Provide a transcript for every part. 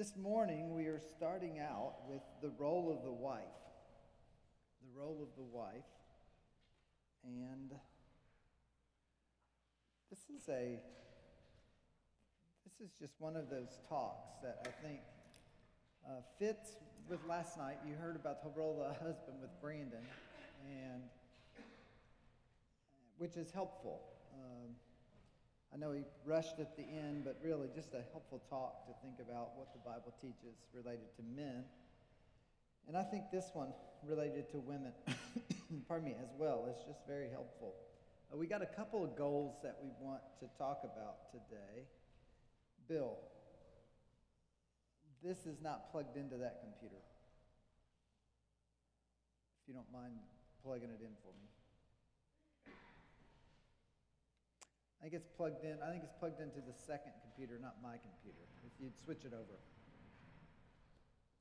This morning we are starting out with the role of the wife. The role of the wife. And this is a this is just one of those talks that I think uh, fits with last night. You heard about the role of the husband with Brandon, and which is helpful. Um, I know he rushed at the end, but really just a helpful talk to think about what the Bible teaches related to men. And I think this one related to women, pardon me, as well, is just very helpful. Uh, we got a couple of goals that we want to talk about today. Bill, this is not plugged into that computer. If you don't mind plugging it in for me. I think it's plugged in. I think it's plugged into the second computer, not my computer. If you'd switch it over.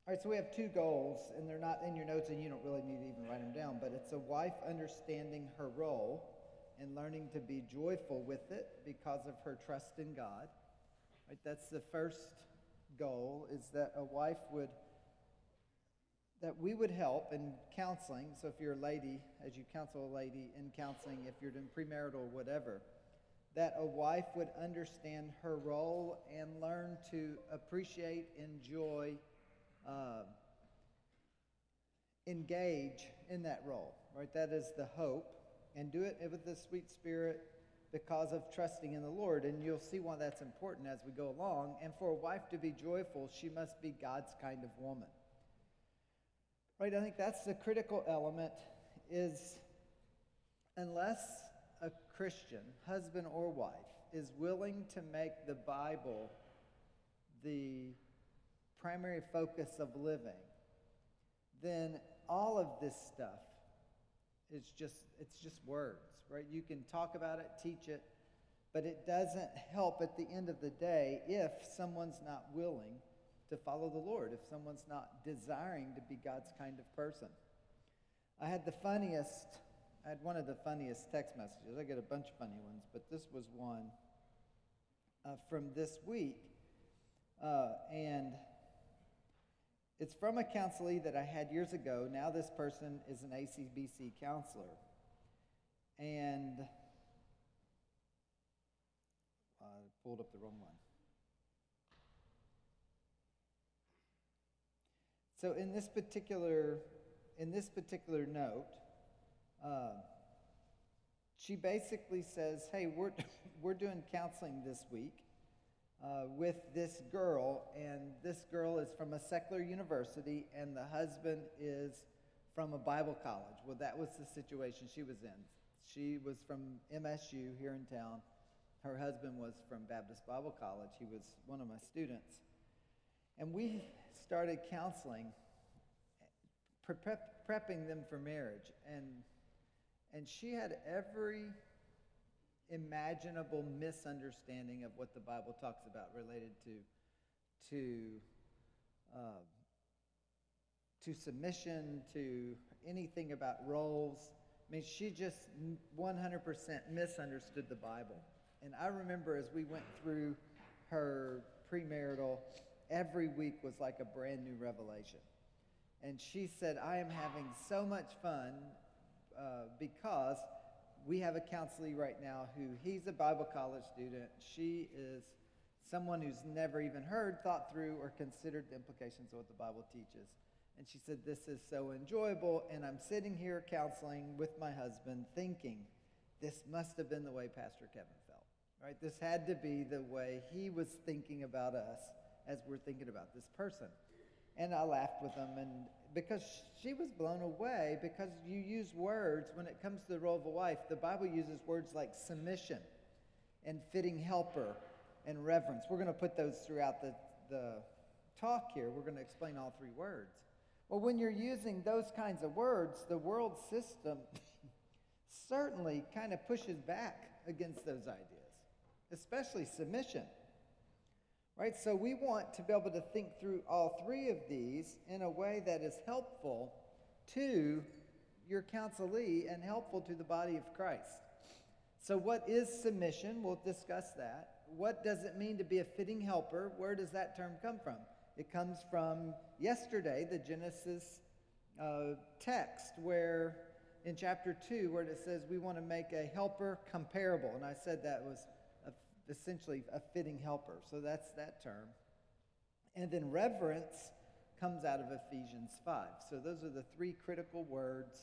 All right, so we have two goals, and they're not in your notes, and you don't really need to even write them down, but it's a wife understanding her role and learning to be joyful with it because of her trust in God. Right, that's the first goal, is that a wife would, that we would help in counseling. So if you're a lady, as you counsel a lady in counseling, if you're doing premarital whatever, that a wife would understand her role and learn to appreciate, enjoy, uh, engage in that role, right? That is the hope. And do it with a sweet spirit because of trusting in the Lord. And you'll see why that's important as we go along. And for a wife to be joyful, she must be God's kind of woman. Right? I think that's the critical element is unless Christian, husband or wife, is willing to make the Bible the primary focus of living, then all of this stuff is just it's just words, right? You can talk about it, teach it, but it doesn't help at the end of the day if someone's not willing to follow the Lord, if someone's not desiring to be God's kind of person. I had the funniest I had one of the funniest text messages. I get a bunch of funny ones, but this was one uh, from this week. Uh, and it's from a counselee that I had years ago. Now, this person is an ACBC counselor. And I pulled up the wrong one. So in this particular in this particular note, uh, she basically says, Hey, we're, we're doing counseling this week uh, with this girl, and this girl is from a secular university, and the husband is from a Bible college. Well, that was the situation she was in. She was from MSU here in town. Her husband was from Baptist Bible College. He was one of my students. And we started counseling, prepping them for marriage. And and she had every imaginable misunderstanding of what the Bible talks about related to, to, uh, to submission, to anything about roles. I mean, she just 100% misunderstood the Bible. And I remember as we went through her premarital, every week was like a brand new revelation. And she said, I am having so much fun uh, because we have a counselee right now who he's a Bible college student. She is someone who's never even heard, thought through, or considered the implications of what the Bible teaches. And she said, This is so enjoyable. And I'm sitting here counseling with my husband thinking, this must have been the way Pastor Kevin felt, right? This had to be the way he was thinking about us as we're thinking about this person. And I laughed with him, and because she was blown away because you use words when it comes to the role of a wife. The Bible uses words like submission and fitting helper and reverence. We're going to put those throughout the, the talk here. We're going to explain all three words. Well, when you're using those kinds of words, the world system certainly kind of pushes back against those ideas, especially submission. Right? So we want to be able to think through all three of these in a way that is helpful to your counselee and helpful to the body of Christ. So, what is submission? We'll discuss that. What does it mean to be a fitting helper? Where does that term come from? It comes from yesterday, the Genesis uh, text, where in chapter 2, where it says we want to make a helper comparable. And I said that was essentially a fitting helper. So that's that term. And then reverence comes out of Ephesians 5. So those are the three critical words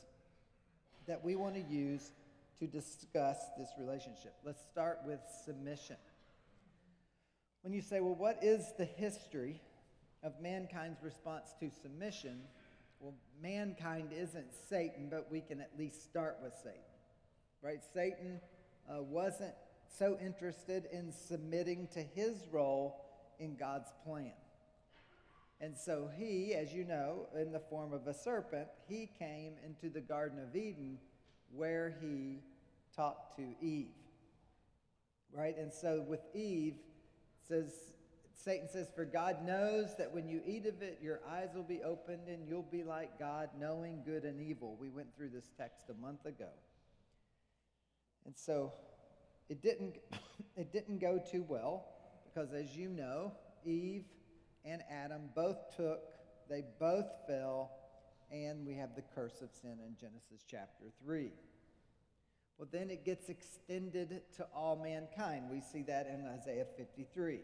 that we want to use to discuss this relationship. Let's start with submission. When you say, well, what is the history of mankind's response to submission? Well, mankind isn't Satan, but we can at least start with Satan. Right? Satan uh, wasn't so interested in submitting to his role in God's plan. And so he, as you know, in the form of a serpent, he came into the Garden of Eden where he talked to Eve. Right? And so with Eve, says Satan says, For God knows that when you eat of it, your eyes will be opened and you'll be like God, knowing good and evil. We went through this text a month ago. And so it didn't, it didn't go too well because, as you know, Eve and Adam both took, they both fell, and we have the curse of sin in Genesis chapter 3. Well, then it gets extended to all mankind. We see that in Isaiah 53 It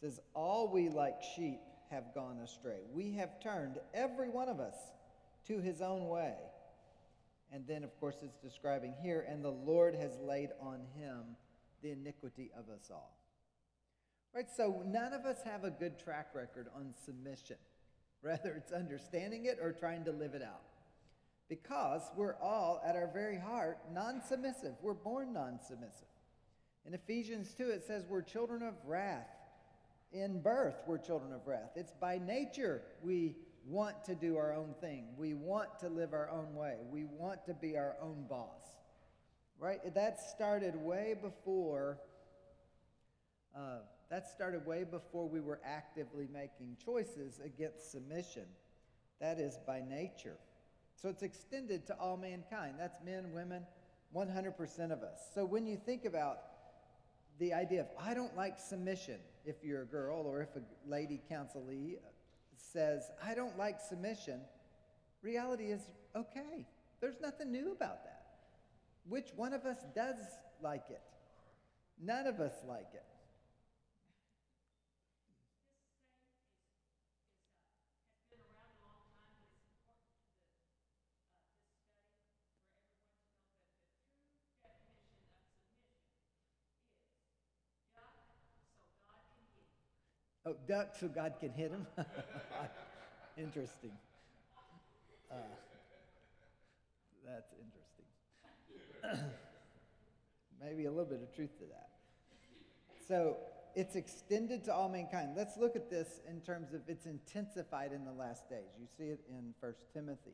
says, All we like sheep have gone astray. We have turned, every one of us, to his own way. And then, of course, it's describing here, and the Lord has laid on him the iniquity of us all. Right? So none of us have a good track record on submission, whether it's understanding it or trying to live it out. Because we're all, at our very heart, non submissive. We're born non submissive. In Ephesians 2, it says we're children of wrath in birth, we're children of wrath. It's by nature we want to do our own thing. We want to live our own way. We want to be our own boss. Right? That started way before. Uh, that started way before we were actively making choices against submission. That is by nature. So it's extended to all mankind. That's men, women, 100% of us. So when you think about the idea of, I don't like submission, if you're a girl or if a lady counselee says, I don't like submission, reality is okay. There's nothing new about that. Which one of us does like it? None of us like it. Oh, duck so God can hit him? interesting. Uh, that's interesting. Maybe a little bit of truth to that. So it's extended to all mankind. Let's look at this in terms of it's intensified in the last days. You see it in 1 Timothy.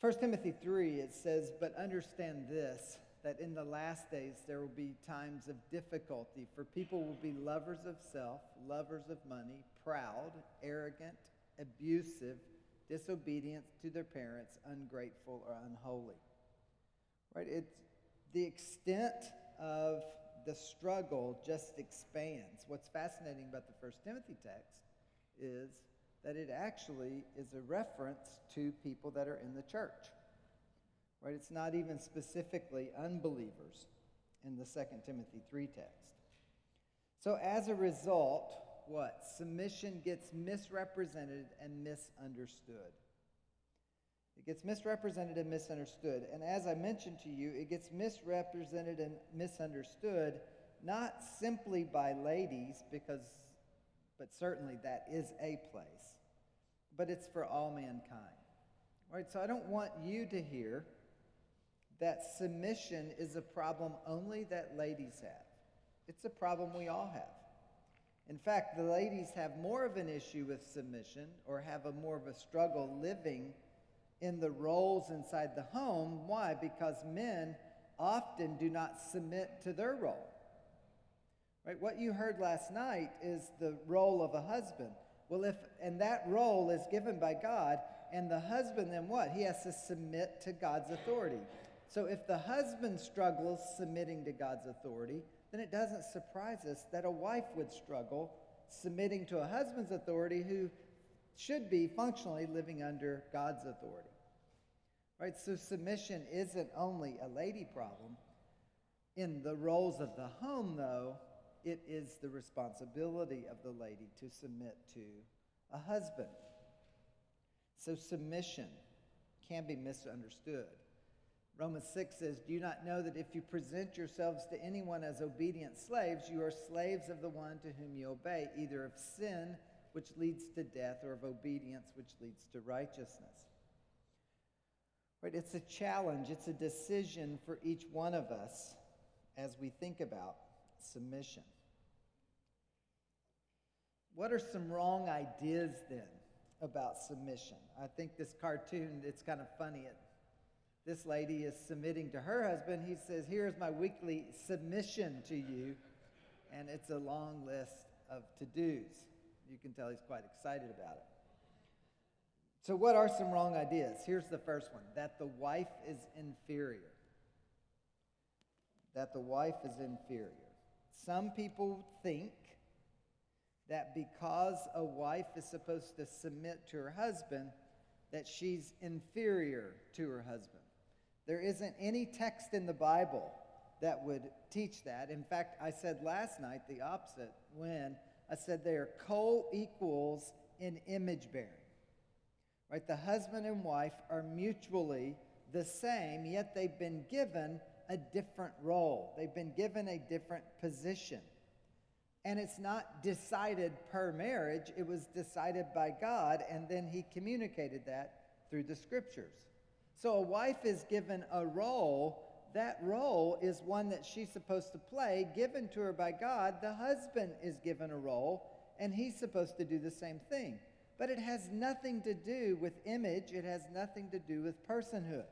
1 Timothy 3, it says, But understand this that in the last days there will be times of difficulty, for people will be lovers of self, lovers of money, proud, arrogant, abusive, disobedient to their parents, ungrateful, or unholy. Right? It's the extent of the struggle just expands. What's fascinating about the First Timothy text is that it actually is a reference to people that are in the church. Right? It's not even specifically unbelievers in the 2 Timothy 3 text. So as a result, what? Submission gets misrepresented and misunderstood. It gets misrepresented and misunderstood. And as I mentioned to you, it gets misrepresented and misunderstood not simply by ladies, because, but certainly that is a place, but it's for all mankind. Right? So I don't want you to hear that submission is a problem only that ladies have. It's a problem we all have. In fact, the ladies have more of an issue with submission or have a more of a struggle living in the roles inside the home. Why? Because men often do not submit to their role. Right? What you heard last night is the role of a husband. Well, if and that role is given by God, and the husband then what? He has to submit to God's authority. So if the husband struggles submitting to God's authority, then it doesn't surprise us that a wife would struggle submitting to a husband's authority who should be functionally living under God's authority. Right? So submission isn't only a lady problem. In the roles of the home, though, it is the responsibility of the lady to submit to a husband. So submission can be misunderstood. Romans 6 says, Do you not know that if you present yourselves to anyone as obedient slaves, you are slaves of the one to whom you obey, either of sin, which leads to death, or of obedience, which leads to righteousness? Right? It's a challenge, it's a decision for each one of us as we think about submission. What are some wrong ideas then about submission? I think this cartoon, it's kind of funny. It, this lady is submitting to her husband. He says, Here's my weekly submission to you. And it's a long list of to dos. You can tell he's quite excited about it. So, what are some wrong ideas? Here's the first one that the wife is inferior. That the wife is inferior. Some people think that because a wife is supposed to submit to her husband, that she's inferior to her husband. There isn't any text in the Bible that would teach that. In fact, I said last night the opposite when I said they are co equals in image bearing. Right? The husband and wife are mutually the same, yet they've been given a different role. They've been given a different position. And it's not decided per marriage, it was decided by God, and then He communicated that through the scriptures. So a wife is given a role. That role is one that she's supposed to play, given to her by God. The husband is given a role, and he's supposed to do the same thing. But it has nothing to do with image, it has nothing to do with personhood.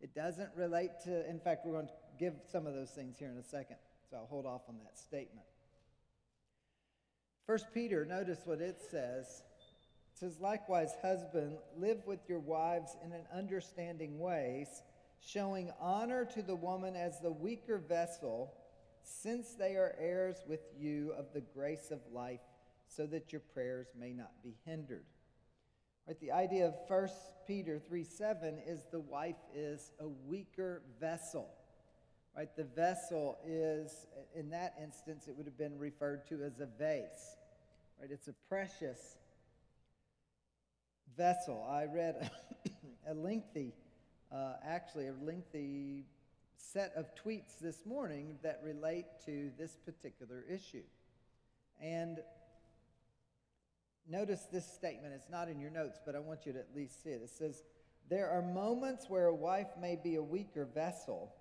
It doesn't relate to, in fact, we're going to give some of those things here in a second, so I'll hold off on that statement. First Peter, notice what it says. Says, Likewise, husband, live with your wives in an understanding ways, showing honor to the woman as the weaker vessel, since they are heirs with you of the grace of life, so that your prayers may not be hindered. Right, the idea of 1 Peter 3 7 is the wife is a weaker vessel. Right, the vessel is, in that instance, it would have been referred to as a vase. Right? It's a precious vessel. I read a lengthy, uh, actually, a lengthy set of tweets this morning that relate to this particular issue. And notice this statement. It's not in your notes, but I want you to at least see it. It says, There are moments where a wife may be a weaker vessel,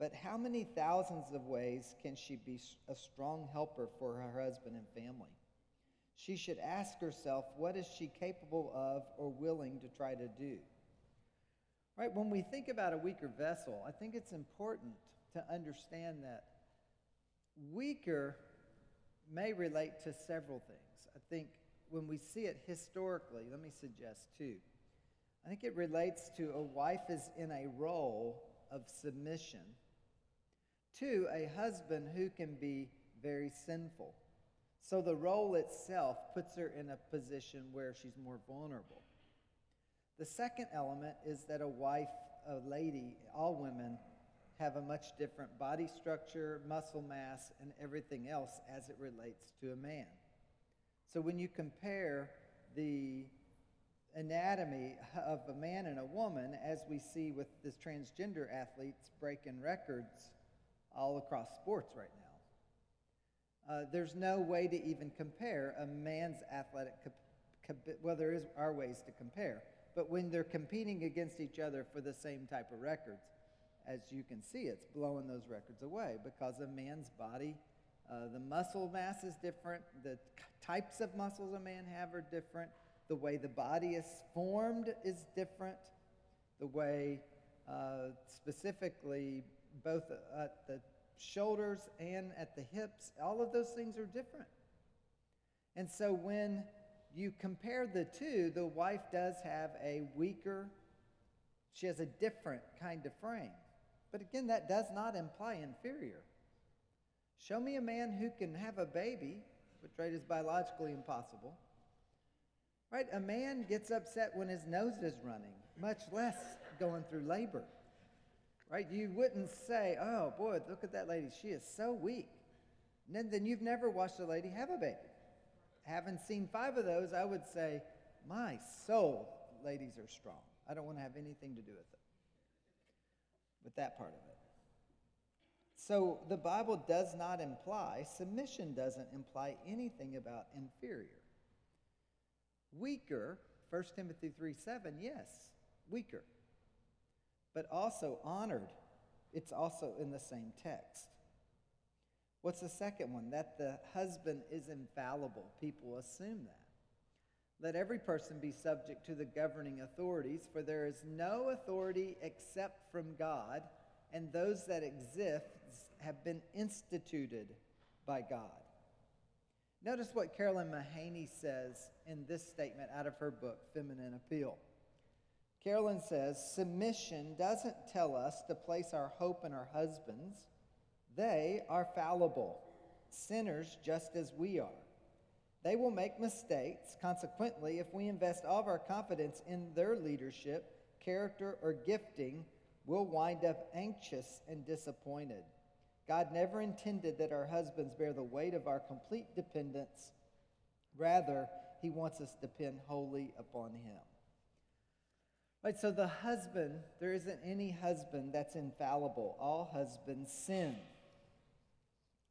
but how many thousands of ways can she be a strong helper for her husband and family? She should ask herself, what is she capable of or willing to try to do? Right? When we think about a weaker vessel, I think it's important to understand that weaker may relate to several things. I think when we see it historically, let me suggest two. I think it relates to a wife is in a role of submission to a husband who can be very sinful. So the role itself puts her in a position where she's more vulnerable. The second element is that a wife, a lady, all women have a much different body structure, muscle mass, and everything else as it relates to a man. So when you compare the anatomy of a man and a woman, as we see with this transgender athletes breaking records all across sports right now. Uh, there's no way to even compare a man's athletic, well, there is, are ways to compare, but when they're competing against each other for the same type of records, as you can see, it's blowing those records away because a man's body, uh, the muscle mass is different, the types of muscles a man have are different, the way the body is formed is different, the way uh, specifically both at the shoulders and at the hips, all of those things are different. And so when you compare the two, the wife does have a weaker, she has a different kind of frame. But again, that does not imply inferior. Show me a man who can have a baby which right is biologically impossible. Right? A man gets upset when his nose is running, much less going through labor. Right? You wouldn't say, oh boy, look at that lady. She is so weak. And then, you've never watched a lady have a baby. Having seen five of those, I would say, my soul, ladies are strong. I don't want to have anything to do with it, with that part of it. So the Bible does not imply, submission doesn't imply anything about inferior. Weaker, 1 Timothy 3 7, yes, weaker. But also honored. It's also in the same text. What's the second one? That the husband is infallible. People assume that. Let every person be subject to the governing authorities, for there is no authority except from God, and those that exist have been instituted by God. Notice what Carolyn Mahaney says in this statement out of her book, Feminine Appeal. Carolyn says, Submission doesn't tell us to place our hope in our husbands. They are fallible, sinners just as we are. They will make mistakes. Consequently, if we invest all of our confidence in their leadership, character, or gifting, we'll wind up anxious and disappointed. God never intended that our husbands bear the weight of our complete dependence. Rather, he wants us to depend wholly upon him. Right, so the husband, there isn't any husband that's infallible. All husbands sin.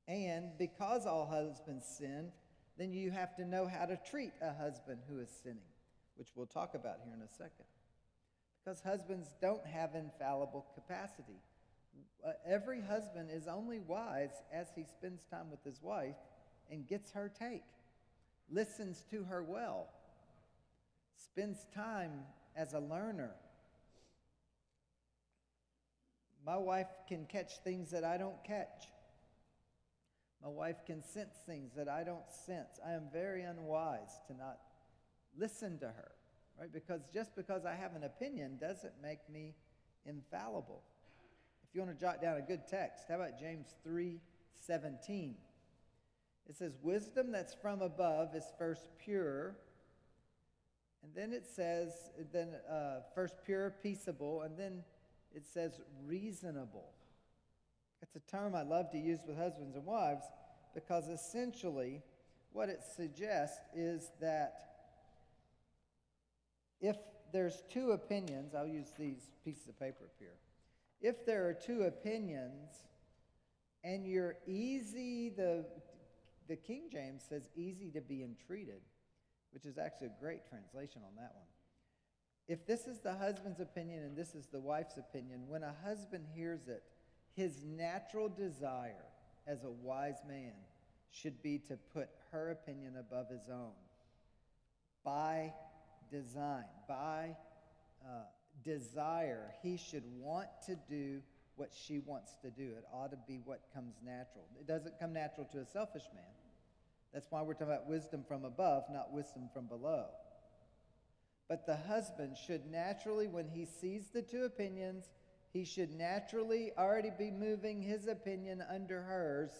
And because all husbands sin, then you have to know how to treat a husband who is sinning, which we'll talk about here in a second. Because husbands don't have infallible capacity. Uh, every husband is only wise as he spends time with his wife and gets her take, listens to her well, spends time as a learner. My wife can catch things that I don't catch. My wife can sense things that I don't sense. I am very unwise to not listen to her, right? Because just because I have an opinion doesn't make me infallible. If you want to jot down a good text, how about James 3 17? It says, Wisdom that's from above is first pure. And then it says, then uh, first pure, peaceable, and then it says reasonable. It's a term I love to use with husbands and wives because essentially what it suggests is that if there's two opinions, I'll use these pieces of paper up here if there are two opinions and you're easy, the, the King James says easy to be entreated, which is actually a great translation on that one. If this is the husband's opinion and this is the wife's opinion, when a husband hears it, his natural desire as a wise man should be to put her opinion above his own by design, by uh, desire, he should want to do what she wants to do. It ought to be what comes natural. It doesn't come natural to a selfish man. That's why we're talking about wisdom from above, not wisdom from below. But the husband should naturally, when he sees the two opinions, he should naturally already be moving his opinion under hers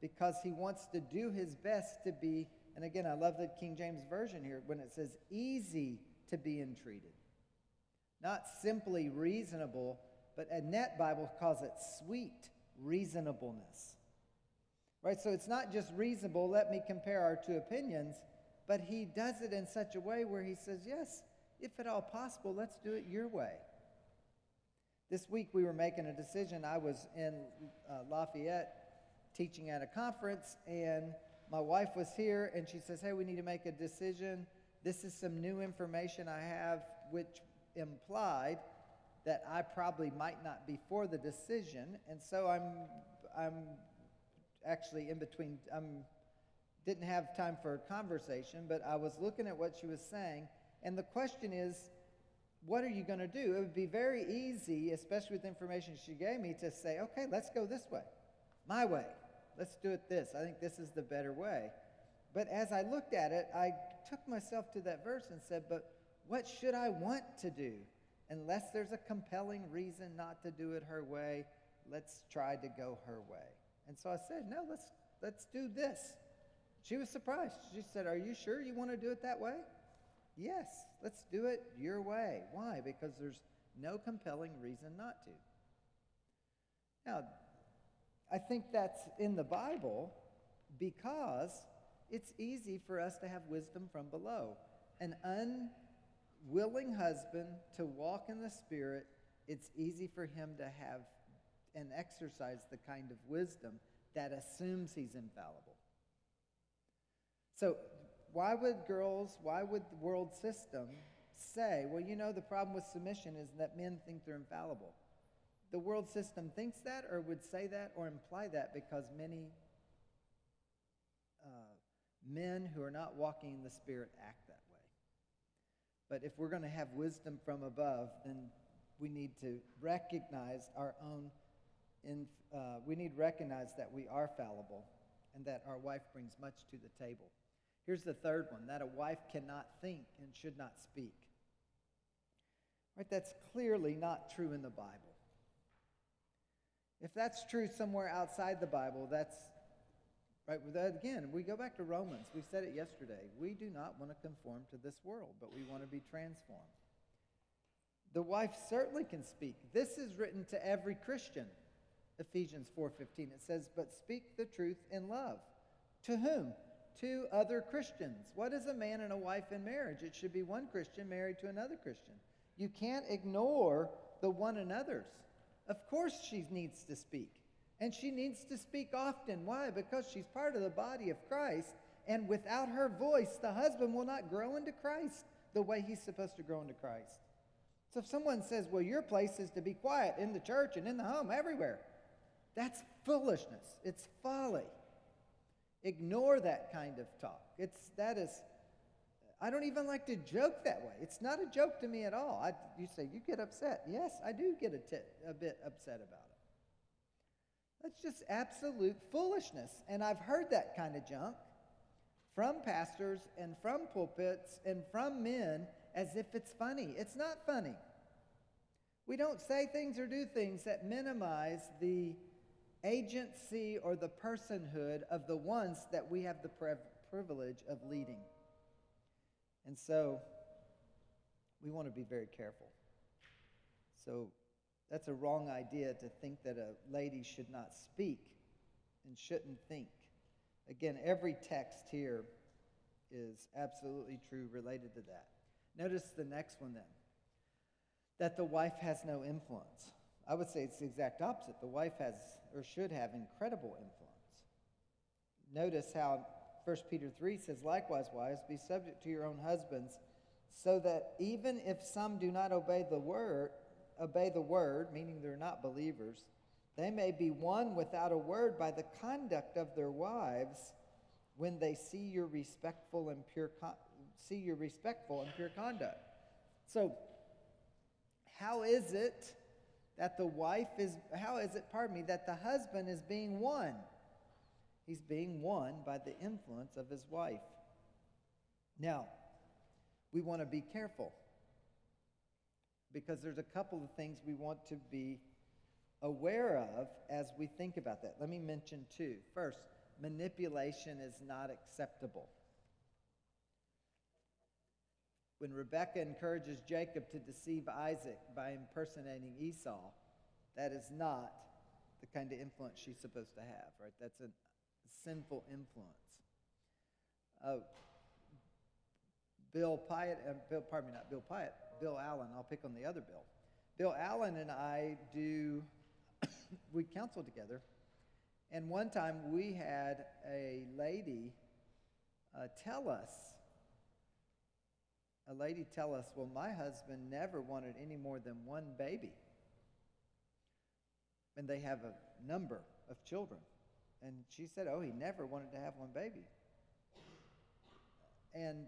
because he wants to do his best to be, and again, I love the King James Version here when it says easy to be entreated. Not simply reasonable, but Annette Bible calls it sweet reasonableness. Right? So it's not just reasonable, let me compare our two opinions, but he does it in such a way where he says, yes, if at all possible, let's do it your way. This week we were making a decision. I was in uh, Lafayette teaching at a conference, and my wife was here, and she says, Hey, we need to make a decision. This is some new information I have, which implied that I probably might not be for the decision, and so I'm I'm actually in between. I'm didn't have time for a conversation, but I was looking at what she was saying, and the question is, what are you going to do? It would be very easy, especially with the information she gave me, to say, okay, let's go this way, my way. Let's do it this. I think this is the better way. But as I looked at it, I took myself to that verse and said, but what should I want to do? Unless there's a compelling reason not to do it her way, let's try to go her way. And so I said, no, let's, let's do this. She was surprised. She said, Are you sure you want to do it that way? Yes, let's do it your way. Why? Because there's no compelling reason not to. Now, I think that's in the Bible because it's easy for us to have wisdom from below. An unwilling husband to walk in the Spirit, it's easy for him to have and exercise the kind of wisdom that assumes he's infallible. So, why would girls, why would the world system say, well, you know, the problem with submission is that men think they're infallible? The world system thinks that, or would say that, or imply that because many uh, men who are not walking in the Spirit act that way. But if we're going to have wisdom from above, then we need to recognize our own, in, uh, we need to recognize that we are fallible and that our wife brings much to the table. Here's the third one that a wife cannot think and should not speak. Right? That's clearly not true in the Bible. If that's true somewhere outside the Bible, that's right. Again, we go back to Romans. We said it yesterday. We do not want to conform to this world, but we want to be transformed. The wife certainly can speak. This is written to every Christian. Ephesians 4:15 it says, "But speak the truth in love." To whom? To other Christians. What is a man and a wife in marriage? It should be one Christian married to another Christian. You can't ignore the one another's. Of course, she needs to speak. And she needs to speak often. Why? Because she's part of the body of Christ. And without her voice, the husband will not grow into Christ the way he's supposed to grow into Christ. So if someone says, well, your place is to be quiet in the church and in the home, everywhere, that's foolishness. It's folly. Ignore that kind of talk. It's, that is I don't even like to joke that way. It's not a joke to me at all. I, you say, you get upset. Yes, I do get a, a bit upset about it. That's just absolute foolishness. And I've heard that kind of junk from pastors and from pulpits and from men as if it's funny. It's not funny. We don't say things or do things that minimize the agency or the personhood of the ones that we have the privilege of leading. And so we want to be very careful. So that's a wrong idea to think that a lady should not speak and shouldn't think. Again, every text here is absolutely true related to that. Notice the next one then that the wife has no influence. I would say it's the exact opposite. The wife has or should have incredible influence. Notice how 1 Peter 3 says, Likewise, wives, be subject to your own husbands, so that even if some do not obey the word, obey the word, meaning they're not believers, they may be won without a word by the conduct of their wives when they see your respectful and pure con- see your respectful and pure conduct. So, how is it that the wife is how is it, pardon me, that the husband is being won? He's being won by the influence of his wife. Now, we want to be careful because there's a couple of things we want to be aware of as we think about that. Let me mention two. First, manipulation is not acceptable. When Rebekah encourages Jacob to deceive Isaac by impersonating Esau, that is not the kind of influence she's supposed to have, right? That's a sinful influence. Uh, Bill Pyatt, uh, Bill, pardon me, not Bill Pyatt, Bill Allen, I'll pick on the other Bill. Bill Allen and I do, we counsel together. And one time we had a lady uh, tell us, a lady tell us, well, my husband never wanted any more than one baby. And they have a number of children. And she said, Oh, he never wanted to have one baby. And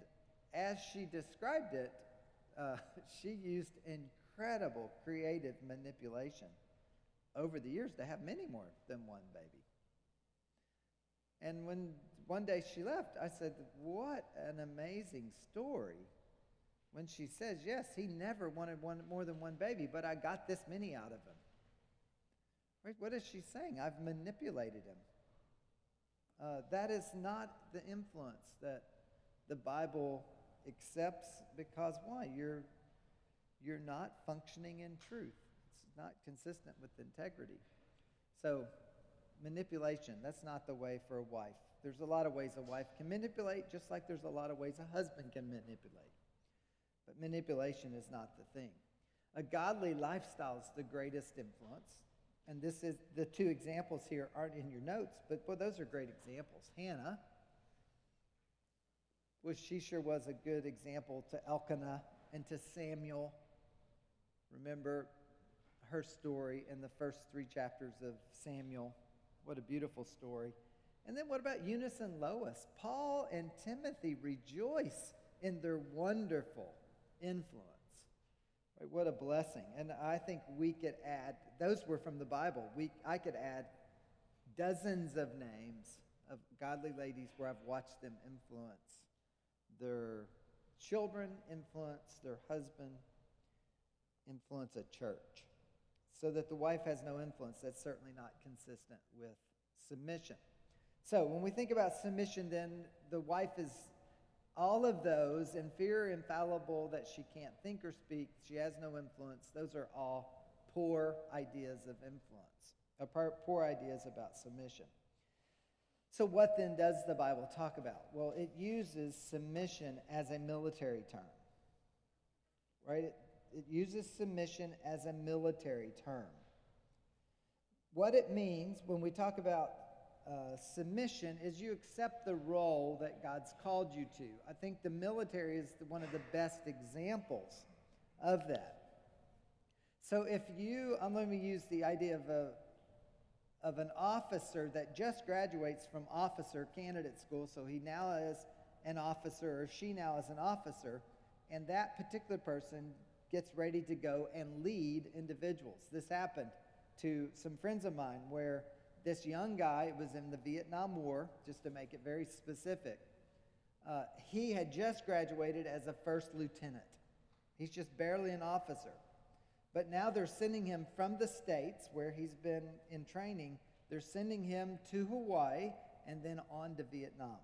as she described it, uh, she used incredible creative manipulation over the years to have many more than one baby. And when one day she left, I said, What an amazing story. When she says, Yes, he never wanted one, more than one baby, but I got this many out of him. Right? What is she saying? I've manipulated him. Uh, that is not the influence that the Bible accepts because why? You're, you're not functioning in truth. It's not consistent with integrity. So, manipulation, that's not the way for a wife. There's a lot of ways a wife can manipulate, just like there's a lot of ways a husband can manipulate. But manipulation is not the thing. A godly lifestyle is the greatest influence. And this is the two examples here aren't in your notes, but boy, those are great examples. Hannah, was she sure was a good example to Elkanah and to Samuel. Remember her story in the first three chapters of Samuel. What a beautiful story. And then what about Eunice and Lois? Paul and Timothy rejoice in their wonderful influence. Right, what a blessing. And I think we could add, those were from the Bible. We, I could add dozens of names of godly ladies where I've watched them influence their children, influence their husband, influence a church. So that the wife has no influence, that's certainly not consistent with submission. So when we think about submission, then the wife is all of those inferior, infallible, that she can't think or speak, she has no influence. Those are all poor ideas of influence, uh, poor ideas about submission. So, what then does the Bible talk about? Well, it uses submission as a military term, right? It, it uses submission as a military term. What it means when we talk about uh, submission is you accept the role that God's called you to. I think the military is the, one of the best examples of that. So if you, I'm going to use the idea of a of an officer that just graduates from officer candidate school, so he now is an officer or she now is an officer, and that particular person gets ready to go and lead individuals. This happened to some friends of mine where this young guy was in the Vietnam War, just to make it very specific. Uh, he had just graduated as a first lieutenant. He's just barely an officer. But now they're sending him from the States, where he's been in training, they're sending him to Hawaii and then on to Vietnam.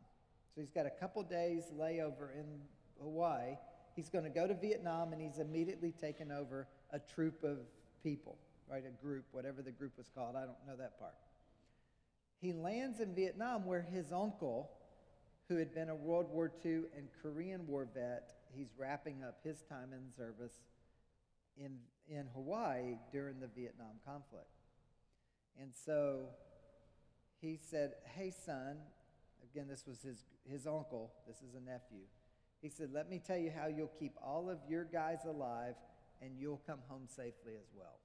So he's got a couple days layover in Hawaii. He's going to go to Vietnam and he's immediately taken over a troop of people, right? A group, whatever the group was called. I don't know that part. He lands in Vietnam where his uncle, who had been a World War II and Korean War vet, he's wrapping up his time in service in, in Hawaii during the Vietnam conflict. And so he said, Hey, son, again, this was his, his uncle, this is a nephew. He said, Let me tell you how you'll keep all of your guys alive and you'll come home safely as well.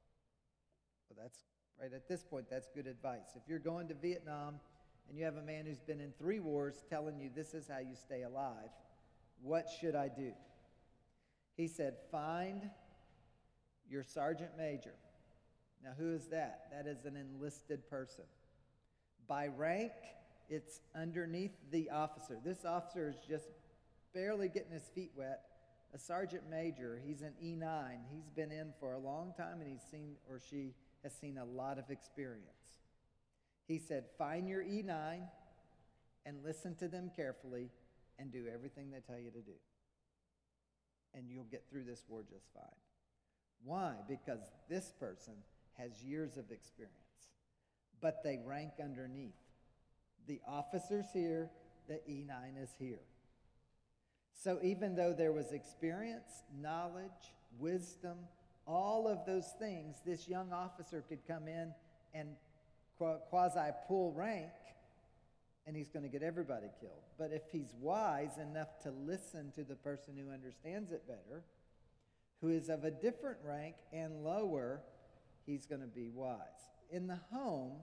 Well, that's right at this point, that's good advice. If you're going to Vietnam and you have a man who's been in three wars telling you this is how you stay alive, what should I do? He said, Find your sergeant major. Now, who is that? That is an enlisted person. By rank, it's underneath the officer. This officer is just barely getting his feet wet. A sergeant major, he's an E9. He's been in for a long time and he's seen, or she has seen a lot of experience. He said, Find your E9 and listen to them carefully and do everything they tell you to do. And you'll get through this war just fine. Why? Because this person has years of experience, but they rank underneath. The officer's here, the E9 is here. So even though there was experience, knowledge, wisdom, all of those things, this young officer could come in and quasi pull rank and he's going to get everybody killed. But if he's wise enough to listen to the person who understands it better, who is of a different rank and lower, he's going to be wise. In the home,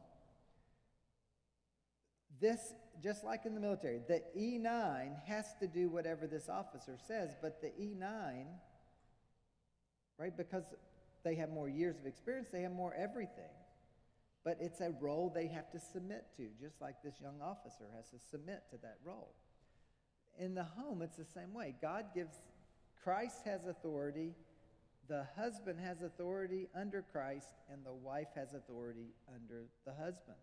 this, just like in the military, the E9 has to do whatever this officer says, but the E9, right, because they have more years of experience, they have more everything. But it's a role they have to submit to, just like this young officer has to submit to that role. In the home, it's the same way. God gives, Christ has authority the husband has authority under Christ and the wife has authority under the husband.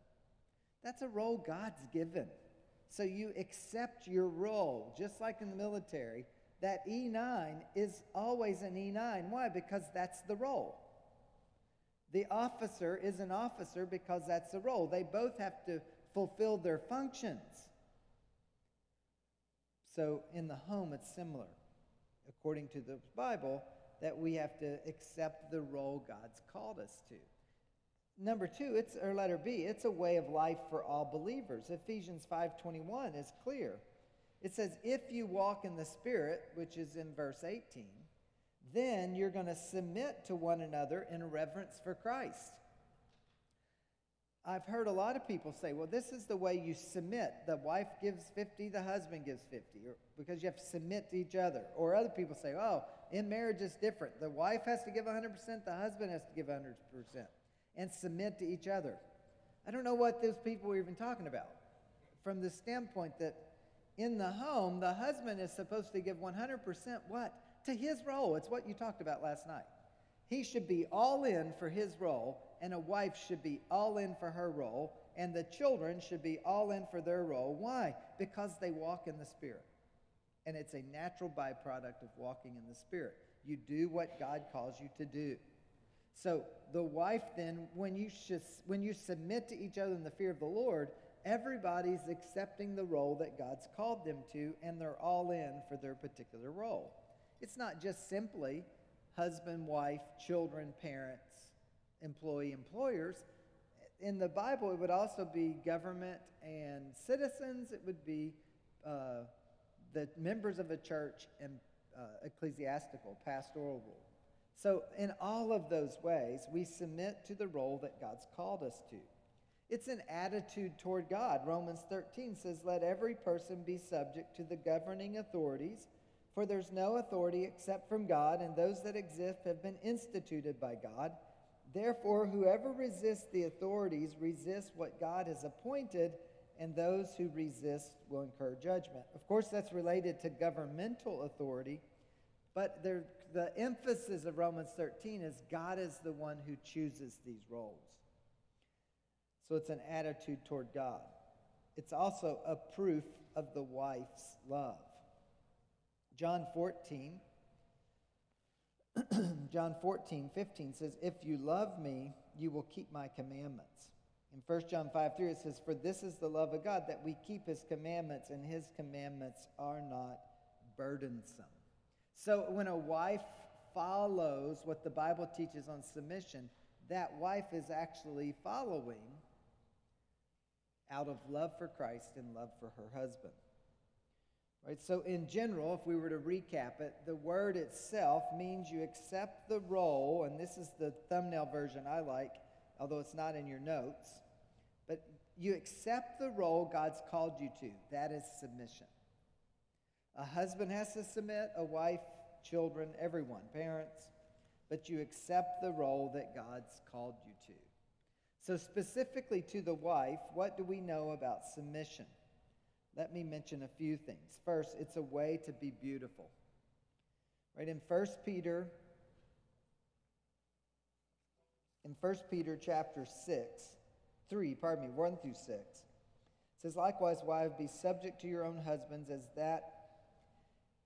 That's a role God's given. So you accept your role, just like in the military. That E9 is always an E9. Why? Because that's the role. The officer is an officer because that's the role. They both have to fulfill their functions. So in the home, it's similar, according to the Bible, that we have to accept the role God's called us to. Number two, it's or letter B, it's a way of life for all believers. Ephesians 5:21 is clear. It says, if you walk in the Spirit, which is in verse 18, then you're going to submit to one another in reverence for Christ. I've heard a lot of people say, well, this is the way you submit. The wife gives 50, the husband gives 50, or, because you have to submit to each other. Or other people say, oh, in marriage it's different. The wife has to give 100%, the husband has to give 100%, and submit to each other. I don't know what those people are even talking about. From the standpoint that in the home, the husband is supposed to give 100% what? To his role. It's what you talked about last night. He should be all in for his role, and a wife should be all in for her role, and the children should be all in for their role. Why? Because they walk in the Spirit. And it's a natural byproduct of walking in the Spirit. You do what God calls you to do. So the wife then, when you, when you submit to each other in the fear of the Lord, everybody's accepting the role that God's called them to, and they're all in for their particular role. It's not just simply husband, wife, children, parents, employee, employers. In the Bible, it would also be government and citizens, it would be uh, the members of a church and uh, ecclesiastical, pastoral rule. So, in all of those ways, we submit to the role that God's called us to. It's an attitude toward God. Romans 13 says, Let every person be subject to the governing authorities for there's no authority except from God, and those that exist have been instituted by God. Therefore, whoever resists the authorities resists what God has appointed, and those who resist will incur judgment. Of course, that's related to governmental authority, but there, the emphasis of Romans 13 is God is the one who chooses these roles. So it's an attitude toward God. It's also a proof of the wife's love. John 14, John 14, 15 says, If you love me, you will keep my commandments. In 1 John 5, 3, it says, For this is the love of God, that we keep his commandments, and his commandments are not burdensome. So when a wife follows what the Bible teaches on submission, that wife is actually following out of love for Christ and love for her husband. Right? So, in general, if we were to recap it, the word itself means you accept the role, and this is the thumbnail version I like, although it's not in your notes. But you accept the role God's called you to. That is submission. A husband has to submit, a wife, children, everyone, parents, but you accept the role that God's called you to. So, specifically to the wife, what do we know about submission? let me mention a few things. First, it's a way to be beautiful. Right in 1 Peter in 1 Peter chapter 6, 3, pardon me, 1 through 6. It says, Likewise, wives, be subject to your own husbands, as that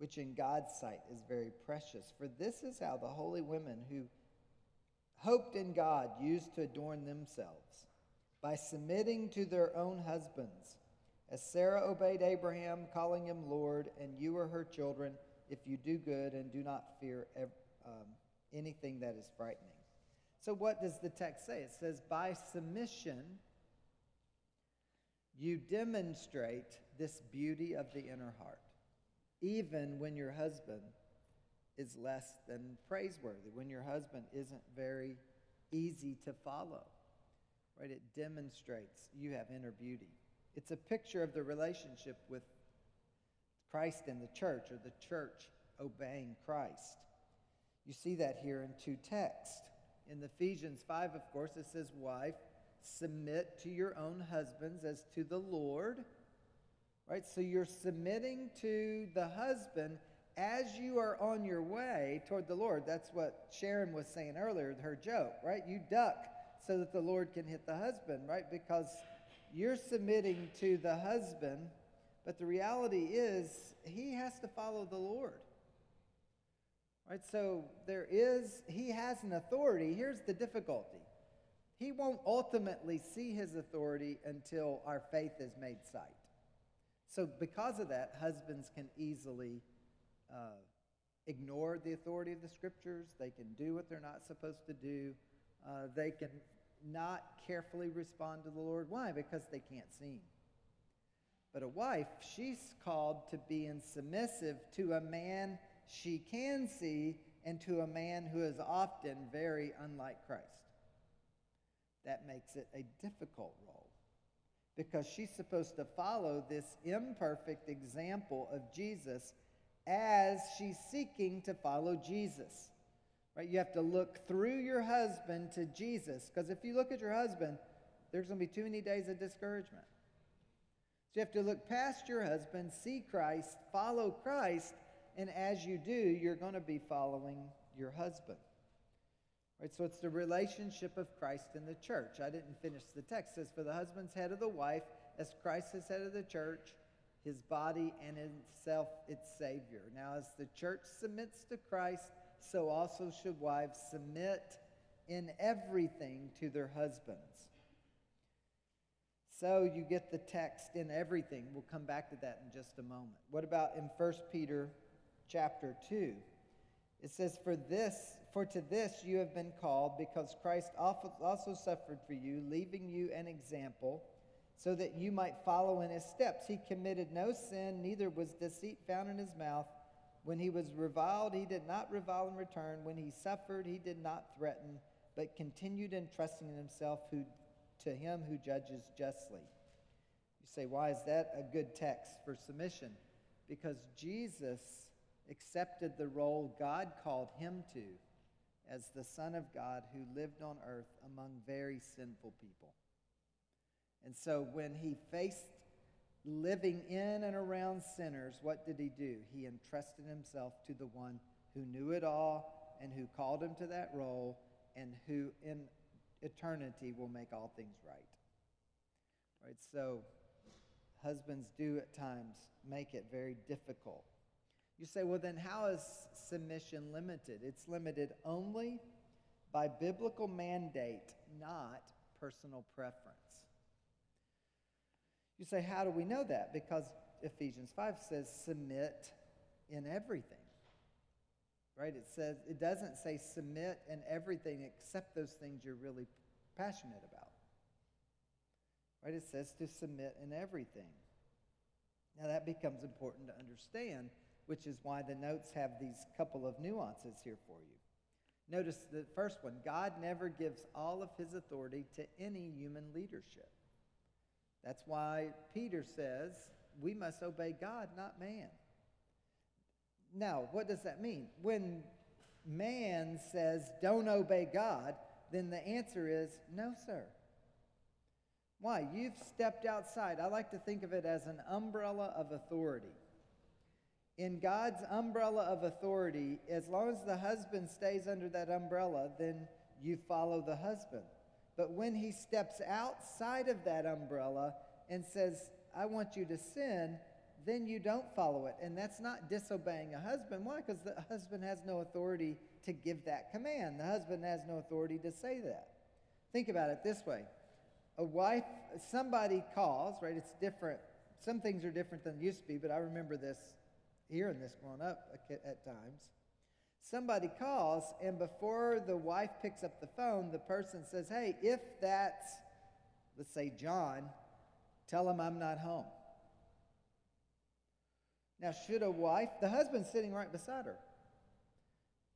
which in God's sight is very precious. For this is how the holy women who hoped in God used to adorn themselves by submitting to their own husbands as Sarah obeyed Abraham, calling him Lord, and you are her children, if you do good and do not fear um, anything that is frightening. So, what does the text say? It says, by submission, you demonstrate this beauty of the inner heart, even when your husband is less than praiseworthy, when your husband isn't very easy to follow. Right? It demonstrates you have inner beauty. It's a picture of the relationship with Christ and the church, or the church obeying Christ. You see that here in two texts. In Ephesians 5, of course, it says, Wife, submit to your own husbands as to the Lord. Right? So you're submitting to the husband as you are on your way toward the Lord. That's what Sharon was saying earlier, her joke, right? You duck so that the Lord can hit the husband, right? Because you're submitting to the husband, but the reality is he has to follow the Lord. Right? So there is, he has an authority. Here's the difficulty. He won't ultimately see his authority until our faith is made sight. So, because of that, husbands can easily uh, ignore the authority of the scriptures. They can do what they're not supposed to do. Uh, they can not carefully respond to the Lord. Why? Because they can't see Him. But a wife, she's called to be submissive to a man she can see and to a man who is often very unlike Christ. That makes it a difficult role because she's supposed to follow this imperfect example of Jesus as she's seeking to follow Jesus. Right? You have to look through your husband to Jesus because if you look at your husband, there's going to be too many days of discouragement. So you have to look past your husband, see Christ, follow Christ, and as you do, you're going to be following your husband. Right, so it's the relationship of Christ and the church. I didn't finish the text. It says, For the husband's head of the wife, as Christ is head of the church, his body and itself its Savior. Now, as the church submits to Christ, so also should wives submit in everything to their husbands. So you get the text in everything. We'll come back to that in just a moment. What about in 1 Peter chapter 2? It says, For this, for to this you have been called, because Christ also suffered for you, leaving you an example, so that you might follow in his steps. He committed no sin, neither was deceit found in his mouth. When he was reviled, he did not revile in return. When he suffered, he did not threaten, but continued entrusting in himself who, to him who judges justly. You say, why is that a good text for submission? Because Jesus accepted the role God called him to as the Son of God who lived on earth among very sinful people. And so when he faced living in and around sinners, what did he do? He entrusted himself to the one who knew it all and who called him to that role and who in eternity will make all things right. Right? So husbands do at times make it very difficult you say, well, then how is submission limited? It's limited only by biblical mandate, not personal preference. You say, how do we know that? Because Ephesians 5 says, submit in everything. Right? It says, it doesn't say submit in everything except those things you're really passionate about. Right? It says to submit in everything. Now that becomes important to understand which is why the notes have these couple of nuances here for you. Notice the first one God never gives all of his authority to any human leadership. That's why Peter says we must obey God, not man. Now, what does that mean? When man says don't obey God, then the answer is no, sir. Why? You've stepped outside. I like to think of it as an umbrella of authority in God's umbrella of authority, as long as the husband stays under that umbrella, then you follow the husband. But when he steps outside of that umbrella and says, I want you to sin, then you don't follow it. And that's not disobeying a husband. Why? Because the husband has no authority to give that command. The husband has no authority to say that. Think about it this way a wife, somebody calls, right? It's different. Some things are different than used to be, but I remember this hearing this growing up at times. Somebody calls, and before the wife picks up the phone, the person says, Hey, if that's, let's say, John, tell him I'm not home. Now, should a wife, the husband's sitting right beside her,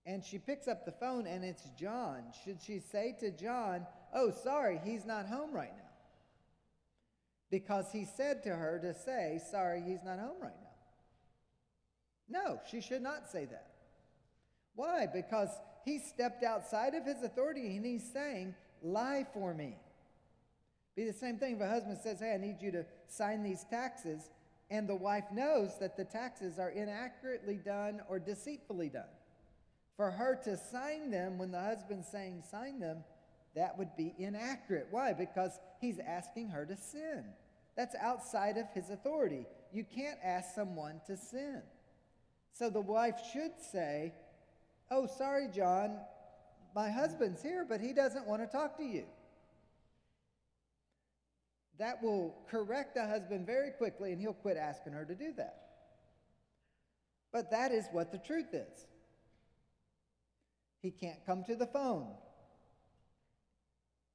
and she picks up the phone and it's John, should she say to John, Oh, sorry, he's not home right now? Because he said to her to say, Sorry, he's not home right now. No, she should not say that. Why? Because he stepped outside of his authority and he's saying, lie for me. Be the same thing if a husband says, Hey, I need you to sign these taxes, and the wife knows that the taxes are inaccurately done or deceitfully done. For her to sign them when the husband's saying sign them, that would be inaccurate. Why? Because he's asking her to sin. That's outside of his authority. You can't ask someone to sin. So the wife should say, Oh, sorry, John, my husband's here, but he doesn't want to talk to you. That will correct the husband very quickly, and he'll quit asking her to do that. But that is what the truth is. He can't come to the phone.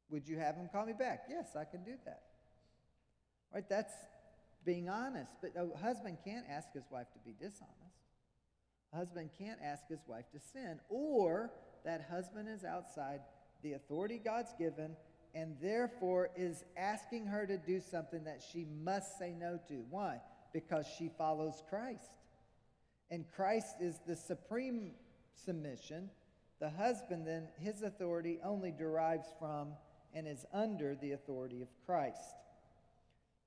Would you have him call me back? Yes, I can do that. Right? That's being honest. But a husband can't ask his wife to be dishonest. Husband can't ask his wife to sin, or that husband is outside the authority God's given and therefore is asking her to do something that she must say no to. Why? Because she follows Christ. And Christ is the supreme submission. The husband, then, his authority only derives from and is under the authority of Christ.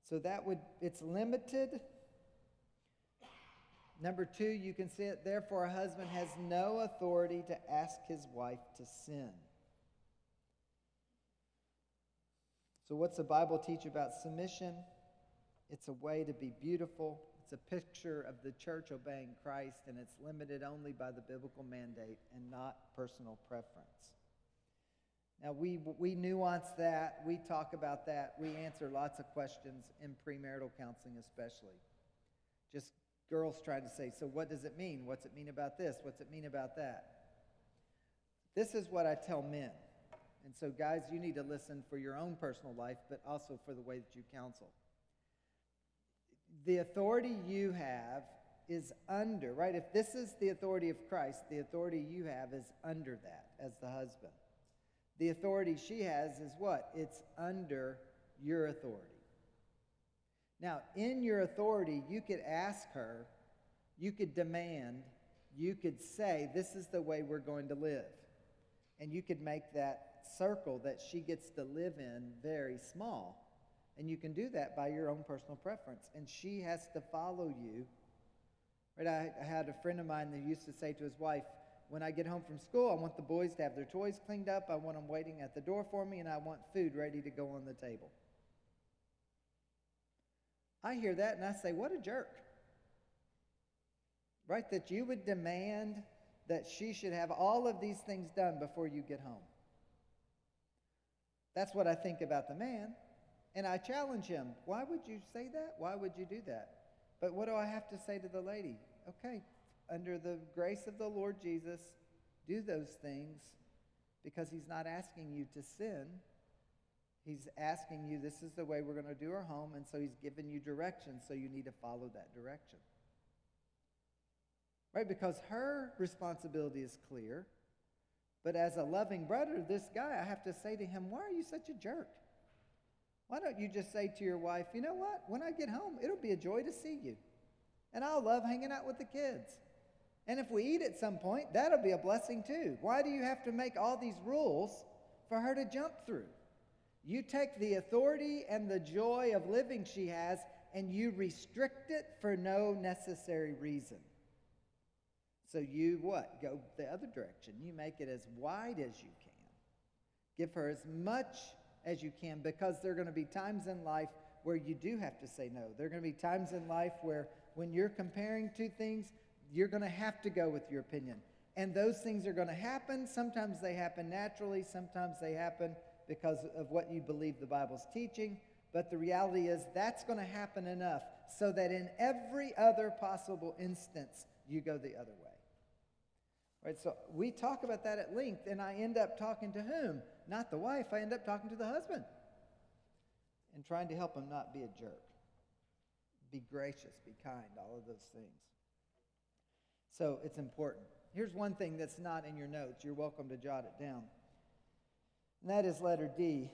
So that would, it's limited. Number two, you can see it, therefore, a husband has no authority to ask his wife to sin. So, what's the Bible teach about submission? It's a way to be beautiful. It's a picture of the church obeying Christ, and it's limited only by the biblical mandate and not personal preference. Now, we, we nuance that, we talk about that, we answer lots of questions in premarital counseling, especially. Just girls trying to say, so what does it mean? What's it mean about this? What's it mean about that? This is what I tell men. And so, guys, you need to listen for your own personal life, but also for the way that you counsel. The authority you have is under, right? If this is the authority of Christ, the authority you have is under that as the husband. The authority she has is what? It's under your authority. Now, in your authority, you could ask her, you could demand, you could say, This is the way we're going to live. And you could make that circle that she gets to live in very small. And you can do that by your own personal preference. And she has to follow you. Right? I, I had a friend of mine that used to say to his wife, when I get home from school, I want the boys to have their toys cleaned up. I want them waiting at the door for me, and I want food ready to go on the table. I hear that and I say, what a jerk. Right? That you would demand that she should have all of these things done before you get home. That's what I think about the man. And I challenge him, why would you say that? Why would you do that? But what do I have to say to the lady? Okay, under the grace of the Lord Jesus, do those things because he's not asking you to sin. He's asking you, this is the way we're going to do our home, and so he's given you directions, so you need to follow that direction. Right? Because her responsibility is clear. But as a loving brother, this guy, I have to say to him, Why are you such a jerk? Why don't you just say to your wife, You know what? When I get home, it'll be a joy to see you. And I'll love hanging out with the kids. And if we eat at some point, that'll be a blessing too. Why do you have to make all these rules for her to jump through? You take the authority and the joy of living she has and you restrict it for no necessary reason. So you what? Go the other direction. You make it as wide as you can. Give her as much as you can because there are going to be times in life where you do have to say no. There are going to be times in life where when you're comparing two things, you're going to have to go with your opinion. And those things are going to happen. Sometimes they happen naturally, sometimes they happen because of what you believe the Bible's teaching. But the reality is that's going to happen enough so that in every other possible instance, you go the other way. Right, so we talk about that at length, and I end up talking to whom? Not the wife, I end up talking to the husband and trying to help him not be a jerk. Be gracious, be kind, all of those things. So it's important. Here's one thing that's not in your notes. You're welcome to jot it down. And that is letter D.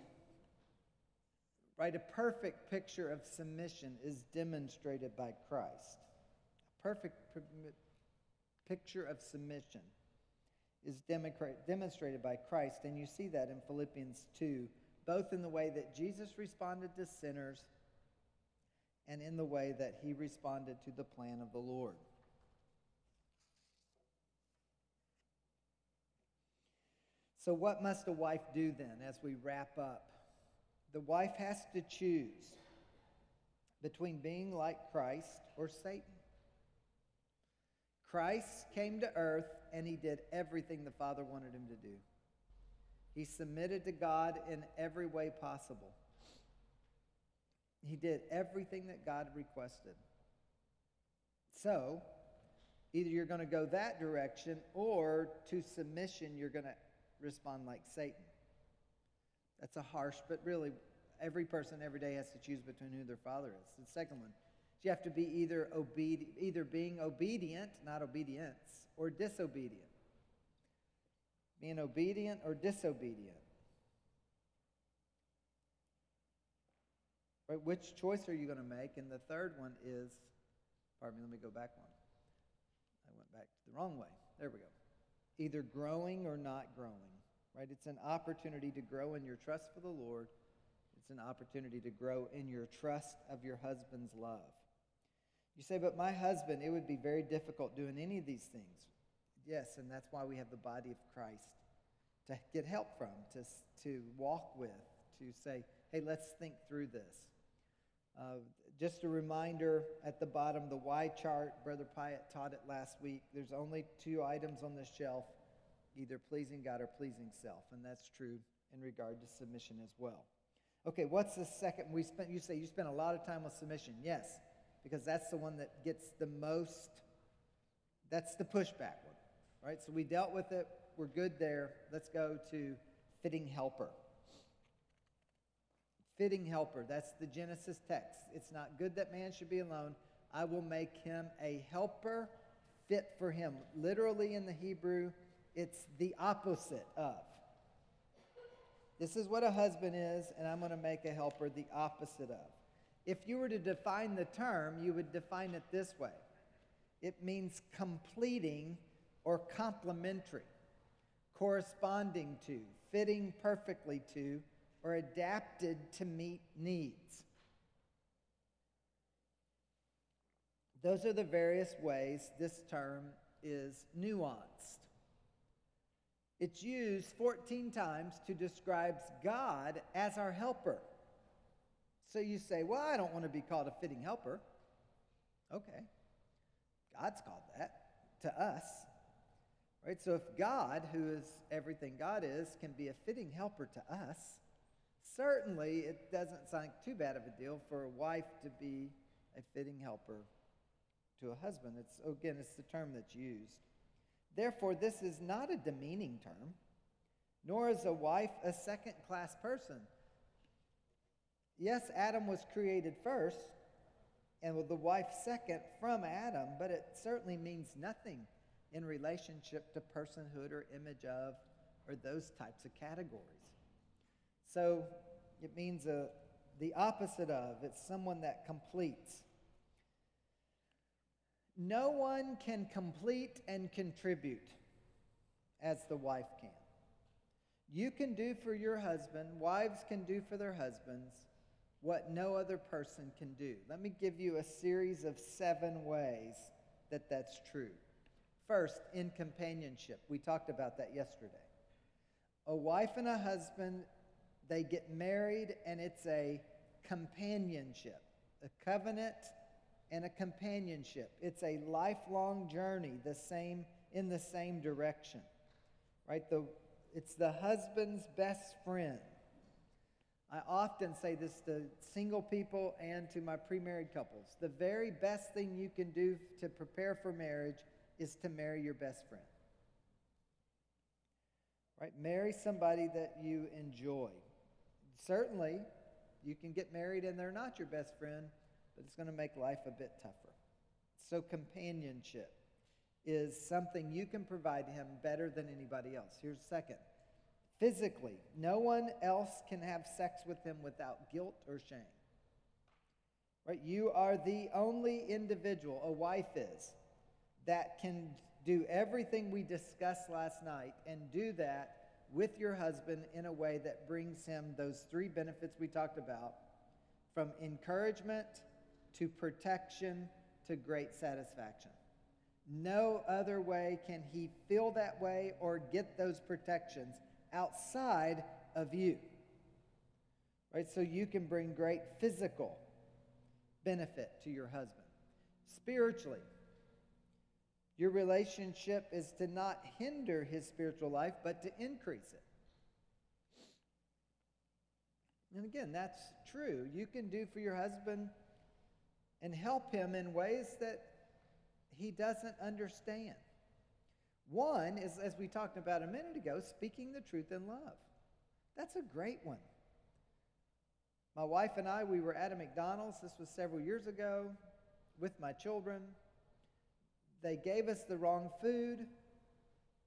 Right? A perfect picture of submission is demonstrated by Christ. A perfect picture of submission is demonstrated by Christ, and you see that in Philippians 2, both in the way that Jesus responded to sinners and in the way that he responded to the plan of the Lord. So, what must a wife do then as we wrap up? The wife has to choose between being like Christ or Satan. Christ came to earth and he did everything the Father wanted him to do. He submitted to God in every way possible. He did everything that God requested. So, either you're going to go that direction or to submission, you're going to respond like Satan. That's a harsh, but really, every person every day has to choose between who their father is. The second one, you have to be either obedient, either being obedient, not obedience, or disobedient. Being obedient or disobedient. Right? Which choice are you going to make? And the third one is, pardon me, let me go back one. I went back the wrong way. There we go. Either growing or not growing. Right? It's an opportunity to grow in your trust for the Lord. It's an opportunity to grow in your trust of your husband's love. You say, but my husband, it would be very difficult doing any of these things. Yes, and that's why we have the body of Christ to get help from, to, to walk with, to say, hey, let's think through this. Uh, just a reminder at the bottom, the Y chart, Brother Pyatt taught it last week. There's only two items on this shelf either pleasing God or pleasing self, and that's true in regard to submission as well. Okay, what's the second? We spent. You say you spent a lot of time with submission. Yes, because that's the one that gets the most. That's the pushback one, right? So we dealt with it. We're good there. Let's go to fitting helper fitting helper. That's the Genesis text. It's not good that man should be alone. I will make him a helper fit for him. Literally in the Hebrew, it's the opposite of. This is what a husband is, and I'm going to make a helper the opposite of. If you were to define the term, you would define it this way it means completing or complementary, corresponding to, fitting perfectly to, or adapted to meet needs. Those are the various ways this term is nuanced. It's used 14 times to describe God as our helper. So you say, Well, I don't want to be called a fitting helper. Okay. God's called that to us. Right? So if God, who is everything God is, can be a fitting helper to us, certainly it doesn't sound too bad of a deal for a wife to be a fitting helper to a husband. It's again, it's the term that's used. Therefore, this is not a demeaning term, nor is a wife a second class person. Yes, Adam was created first, and the wife second from Adam, but it certainly means nothing in relationship to personhood or image of or those types of categories. So it means the opposite of, it's someone that completes. No one can complete and contribute as the wife can. You can do for your husband, wives can do for their husbands what no other person can do. Let me give you a series of seven ways that that's true. First, in companionship. We talked about that yesterday. A wife and a husband they get married, and it's a companionship, a covenant and a companionship. It's a lifelong journey, the same in the same direction. Right? The, it's the husband's best friend. I often say this to single people and to my pre-married couples. The very best thing you can do to prepare for marriage is to marry your best friend. Right? Marry somebody that you enjoy. Certainly, you can get married and they're not your best friend, but it's going to make life a bit tougher. So, companionship is something you can provide him better than anybody else. Here's second physically, no one else can have sex with him without guilt or shame. Right? You are the only individual, a wife is, that can do everything we discussed last night and do that with your husband in a way that brings him those three benefits we talked about from encouragement to protection to great satisfaction. No other way can he feel that way or get those protections outside of you. Right? So you can bring great physical benefit to your husband. Spiritually, your relationship is to not hinder his spiritual life, but to increase it. And again, that's true. You can do for your husband and help him in ways that he doesn't understand. One is, as we talked about a minute ago, speaking the truth in love. That's a great one. My wife and I, we were at a McDonald's. This was several years ago with my children. They gave us the wrong food.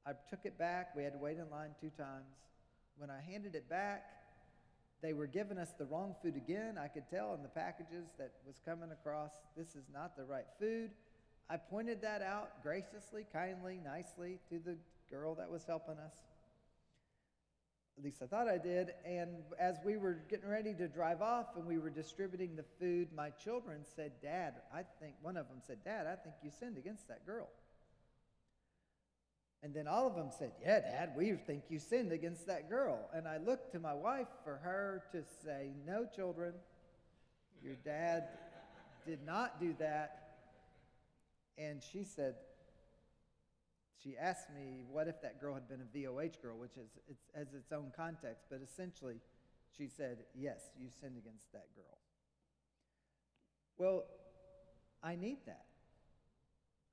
I took it back. We had to wait in line two times. When I handed it back, they were giving us the wrong food again. I could tell in the packages that was coming across, this is not the right food. I pointed that out graciously, kindly, nicely to the girl that was helping us. At least I thought I did. And as we were getting ready to drive off and we were distributing the food, my children said, Dad, I think, one of them said, Dad, I think you sinned against that girl. And then all of them said, Yeah, Dad, we think you sinned against that girl. And I looked to my wife for her to say, No, children, your dad did not do that. And she said, she asked me, what if that girl had been a VOH girl, which is it's, has its own context, but essentially she said, yes, you sinned against that girl. Well, I need that.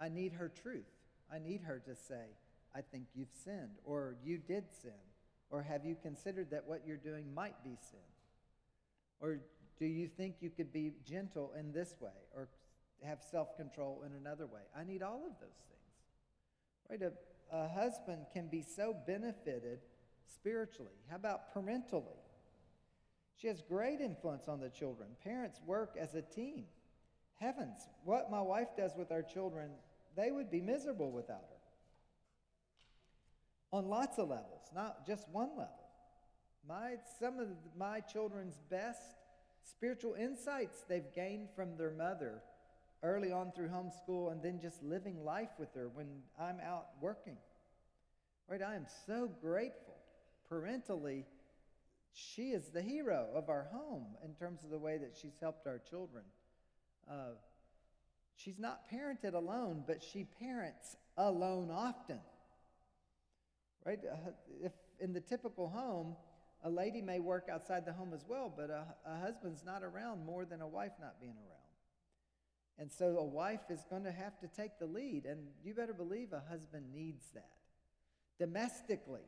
I need her truth. I need her to say, I think you've sinned, or you did sin, or have you considered that what you're doing might be sin? Or do you think you could be gentle in this way, or have self control in another way? I need all of those things. Right? A, a husband can be so benefited spiritually. How about parentally? She has great influence on the children. Parents work as a team. Heavens, what my wife does with our children, they would be miserable without her. On lots of levels, not just one level. My, some of my children's best spiritual insights they've gained from their mother early on through homeschool and then just living life with her when I'm out working. Right? I am so grateful. Parentally, she is the hero of our home in terms of the way that she's helped our children. Uh, she's not parented alone, but she parents alone often. Right? Uh, if in the typical home, a lady may work outside the home as well, but a, a husband's not around more than a wife not being around. And so a wife is going to have to take the lead. And you better believe a husband needs that. Domestically,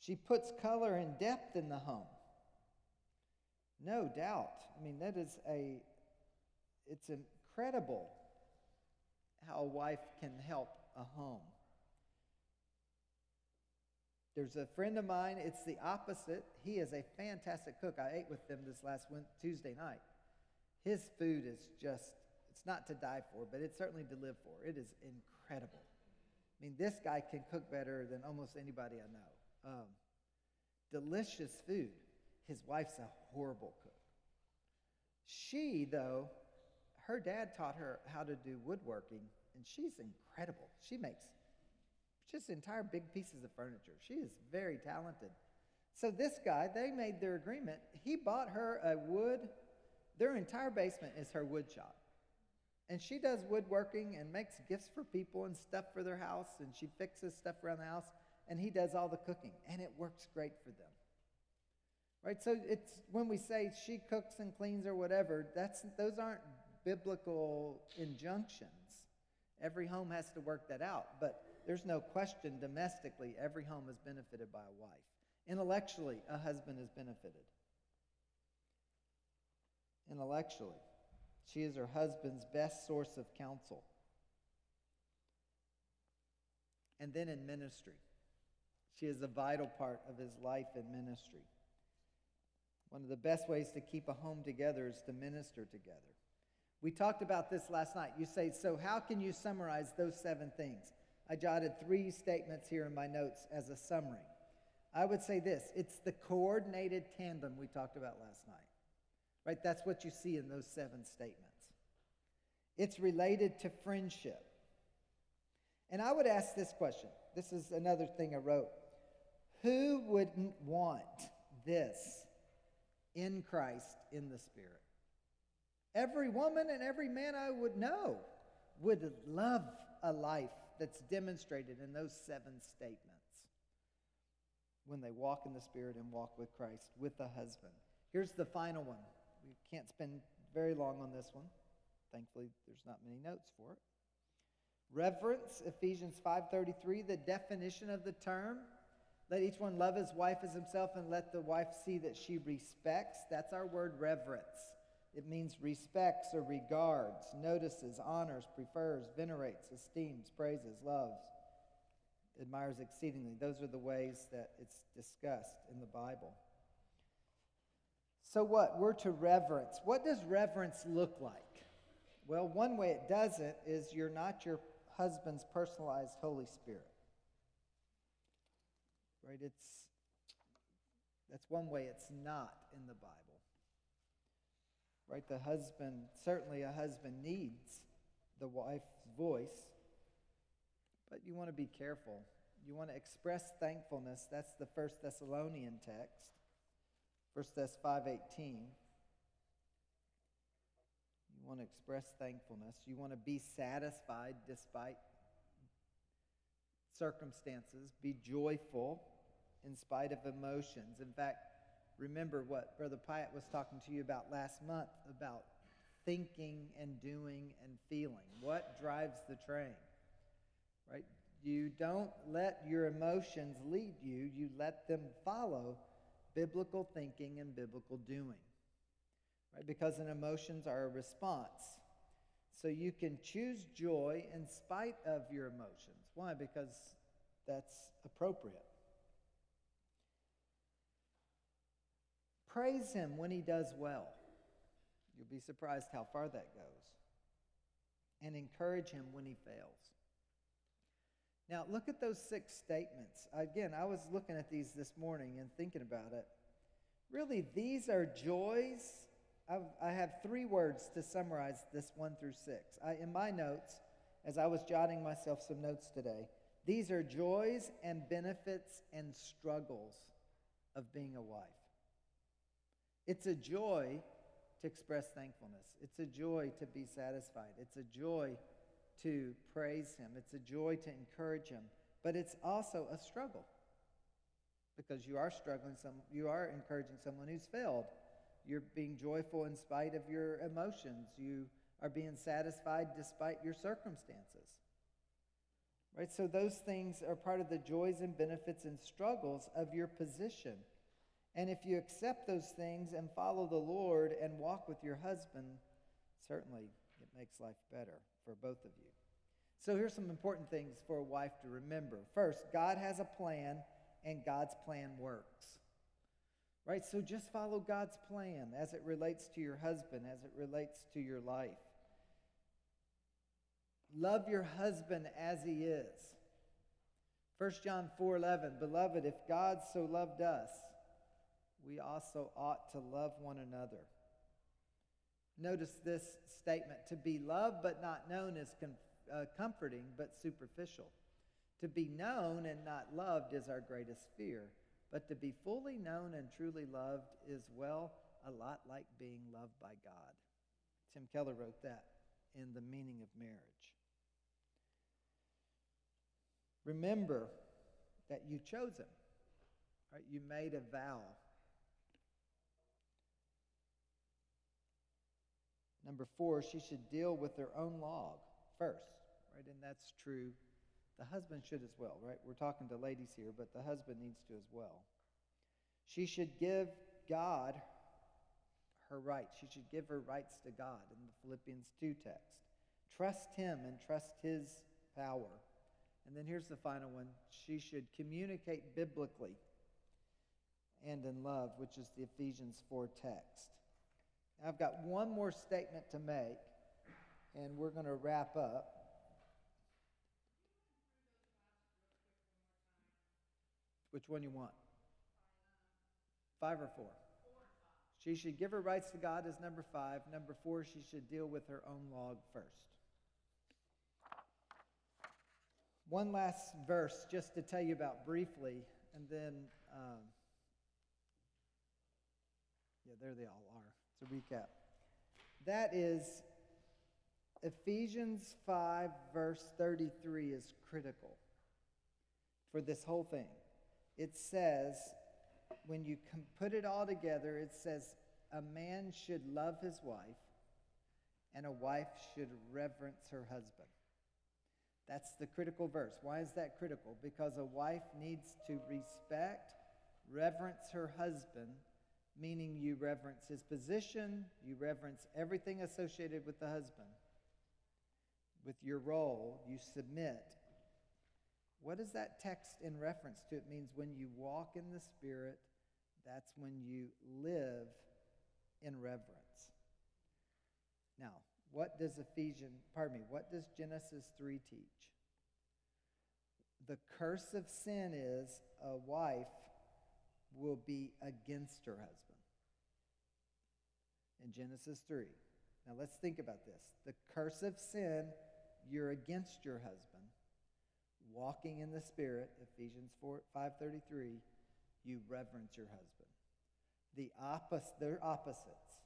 she puts color and depth in the home. No doubt. I mean, that is a, it's incredible how a wife can help a home. There's a friend of mine, it's the opposite. He is a fantastic cook. I ate with them this last Tuesday night. His food is just, it's not to die for, but it's certainly to live for. It is incredible. I mean, this guy can cook better than almost anybody I know. Um, delicious food. His wife's a horrible cook. She, though, her dad taught her how to do woodworking, and she's incredible. She makes just entire big pieces of furniture. She is very talented. So, this guy, they made their agreement. He bought her a wood their entire basement is her wood shop. And she does woodworking and makes gifts for people and stuff for their house, and she fixes stuff around the house, and he does all the cooking, and it works great for them. Right? So it's when we say she cooks and cleans or whatever, that's those aren't biblical injunctions. Every home has to work that out, but there's no question domestically every home is benefited by a wife. Intellectually, a husband is benefited intellectually. She is her husband's best source of counsel. And then in ministry, she is a vital part of his life and ministry. One of the best ways to keep a home together is to minister together. We talked about this last night. You say, so how can you summarize those seven things? I jotted three statements here in my notes as a summary. I would say this it's the coordinated tandem we talked about last night. Right? That's what you see in those seven statements. It's related to friendship. And I would ask this question. This is another thing I wrote. Who wouldn't want this in Christ in the Spirit? Every woman and every man I would know would love a life that's demonstrated in those seven statements when they walk in the Spirit and walk with Christ with a husband. Here's the final one. We can't spend very long on this one. Thankfully, there's not many notes for it. Reverence, Ephesians 5:33, the definition of the term. Let each one love his wife as himself and let the wife see that she respects. That's our word reverence. It means respects or regards, notices, honors, prefers, venerates, esteems, praises, loves, admires exceedingly. Those are the ways that it's discussed in the Bible. So, what? We're to reverence. What does reverence look like? Well, one way it doesn't is you're not your husband's personalized Holy Spirit. Right? It's that's one way it's not in the Bible. Right? The husband, certainly a husband needs the wife's voice, but you want to be careful. You want to express thankfulness. That's the First Thessalonian text. 1 Thess 5:18. You want to express thankfulness. You want to be satisfied despite circumstances. Be joyful in spite of emotions. In fact, remember what Brother Pyatt was talking to you about last month about thinking and doing and feeling. What drives the train? Right? You don't let your emotions lead you, you let them follow biblical thinking and biblical doing. Right? Because an emotions are a response. So you can choose joy in spite of your emotions. Why? Because that's appropriate. Praise him when he does well. You'll be surprised how far that goes. And encourage him when he fails. Now, look at those six statements. Again, I was looking at these this morning and thinking about it. Really, these are joys. I've, I have three words to summarize this one through six. I, in my notes, as I was jotting myself some notes today, these are joys and benefits and struggles of being a wife. It's a joy to express thankfulness. It's a joy to be satisfied. It's a joy to praise Him. It's a joy to encourage Him. But it's also a struggle because you are struggling, some, you are encouraging someone who's failed. You're being joyful in spite of your emotions. You are being satisfied despite your circumstances. Right? So, those things are part of the joys and benefits and struggles of your position. And if you accept those things and follow the Lord and walk with your husband, certainly it makes life better for both of you. So here's some important things for a wife to remember. First, God has a plan and God's plan works. Right? So just follow God's plan as it relates to your husband, as it relates to your life. Love your husband as he is. 1 John 4:11 Beloved, if God so loved us, we also ought to love one another. Notice this statement to be loved but not known is com- uh, comforting but superficial. To be known and not loved is our greatest fear, but to be fully known and truly loved is, well, a lot like being loved by God. Tim Keller wrote that in The Meaning of Marriage. Remember that you chose him. Right? You made a vow Number four, she should deal with their own log first, right? And that's true. The husband should as well, right? We're talking to ladies here, but the husband needs to as well. She should give God her rights. She should give her rights to God in the Philippians 2 text. Trust Him and trust His power. And then here's the final one she should communicate biblically and in love, which is the Ephesians 4 text. I've got one more statement to make, and we're going to wrap up. Which one you want? Five or four? She should give her rights to God as number five. Number four, she should deal with her own log first. One last verse just to tell you about briefly, and then, um, yeah, there they all are. A recap. That is Ephesians 5, verse 33 is critical for this whole thing. It says, when you put it all together, it says, a man should love his wife, and a wife should reverence her husband. That's the critical verse. Why is that critical? Because a wife needs to respect, reverence her husband, meaning you reverence his position, you reverence everything associated with the husband. With your role, you submit. What is that text in reference to? It means when you walk in the Spirit, that's when you live in reverence. Now, what does Ephesians, pardon me, what does Genesis 3 teach? The curse of sin is a wife will be against her husband. In Genesis 3. Now let's think about this. The curse of sin, you're against your husband. Walking in the spirit, Ephesians 4, 5:33, you reverence your husband. The opposite, they're opposites.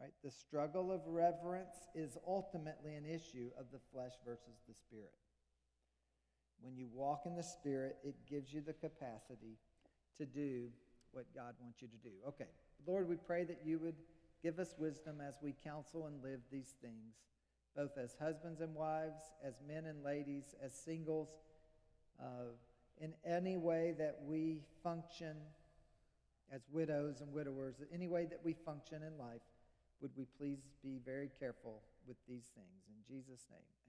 Right? The struggle of reverence is ultimately an issue of the flesh versus the spirit. When you walk in the spirit, it gives you the capacity to do what God wants you to do. Okay, Lord, we pray that you would give us wisdom as we counsel and live these things, both as husbands and wives, as men and ladies, as singles, uh, in any way that we function as widows and widowers, any way that we function in life would we please be very careful with these things? In Jesus' name.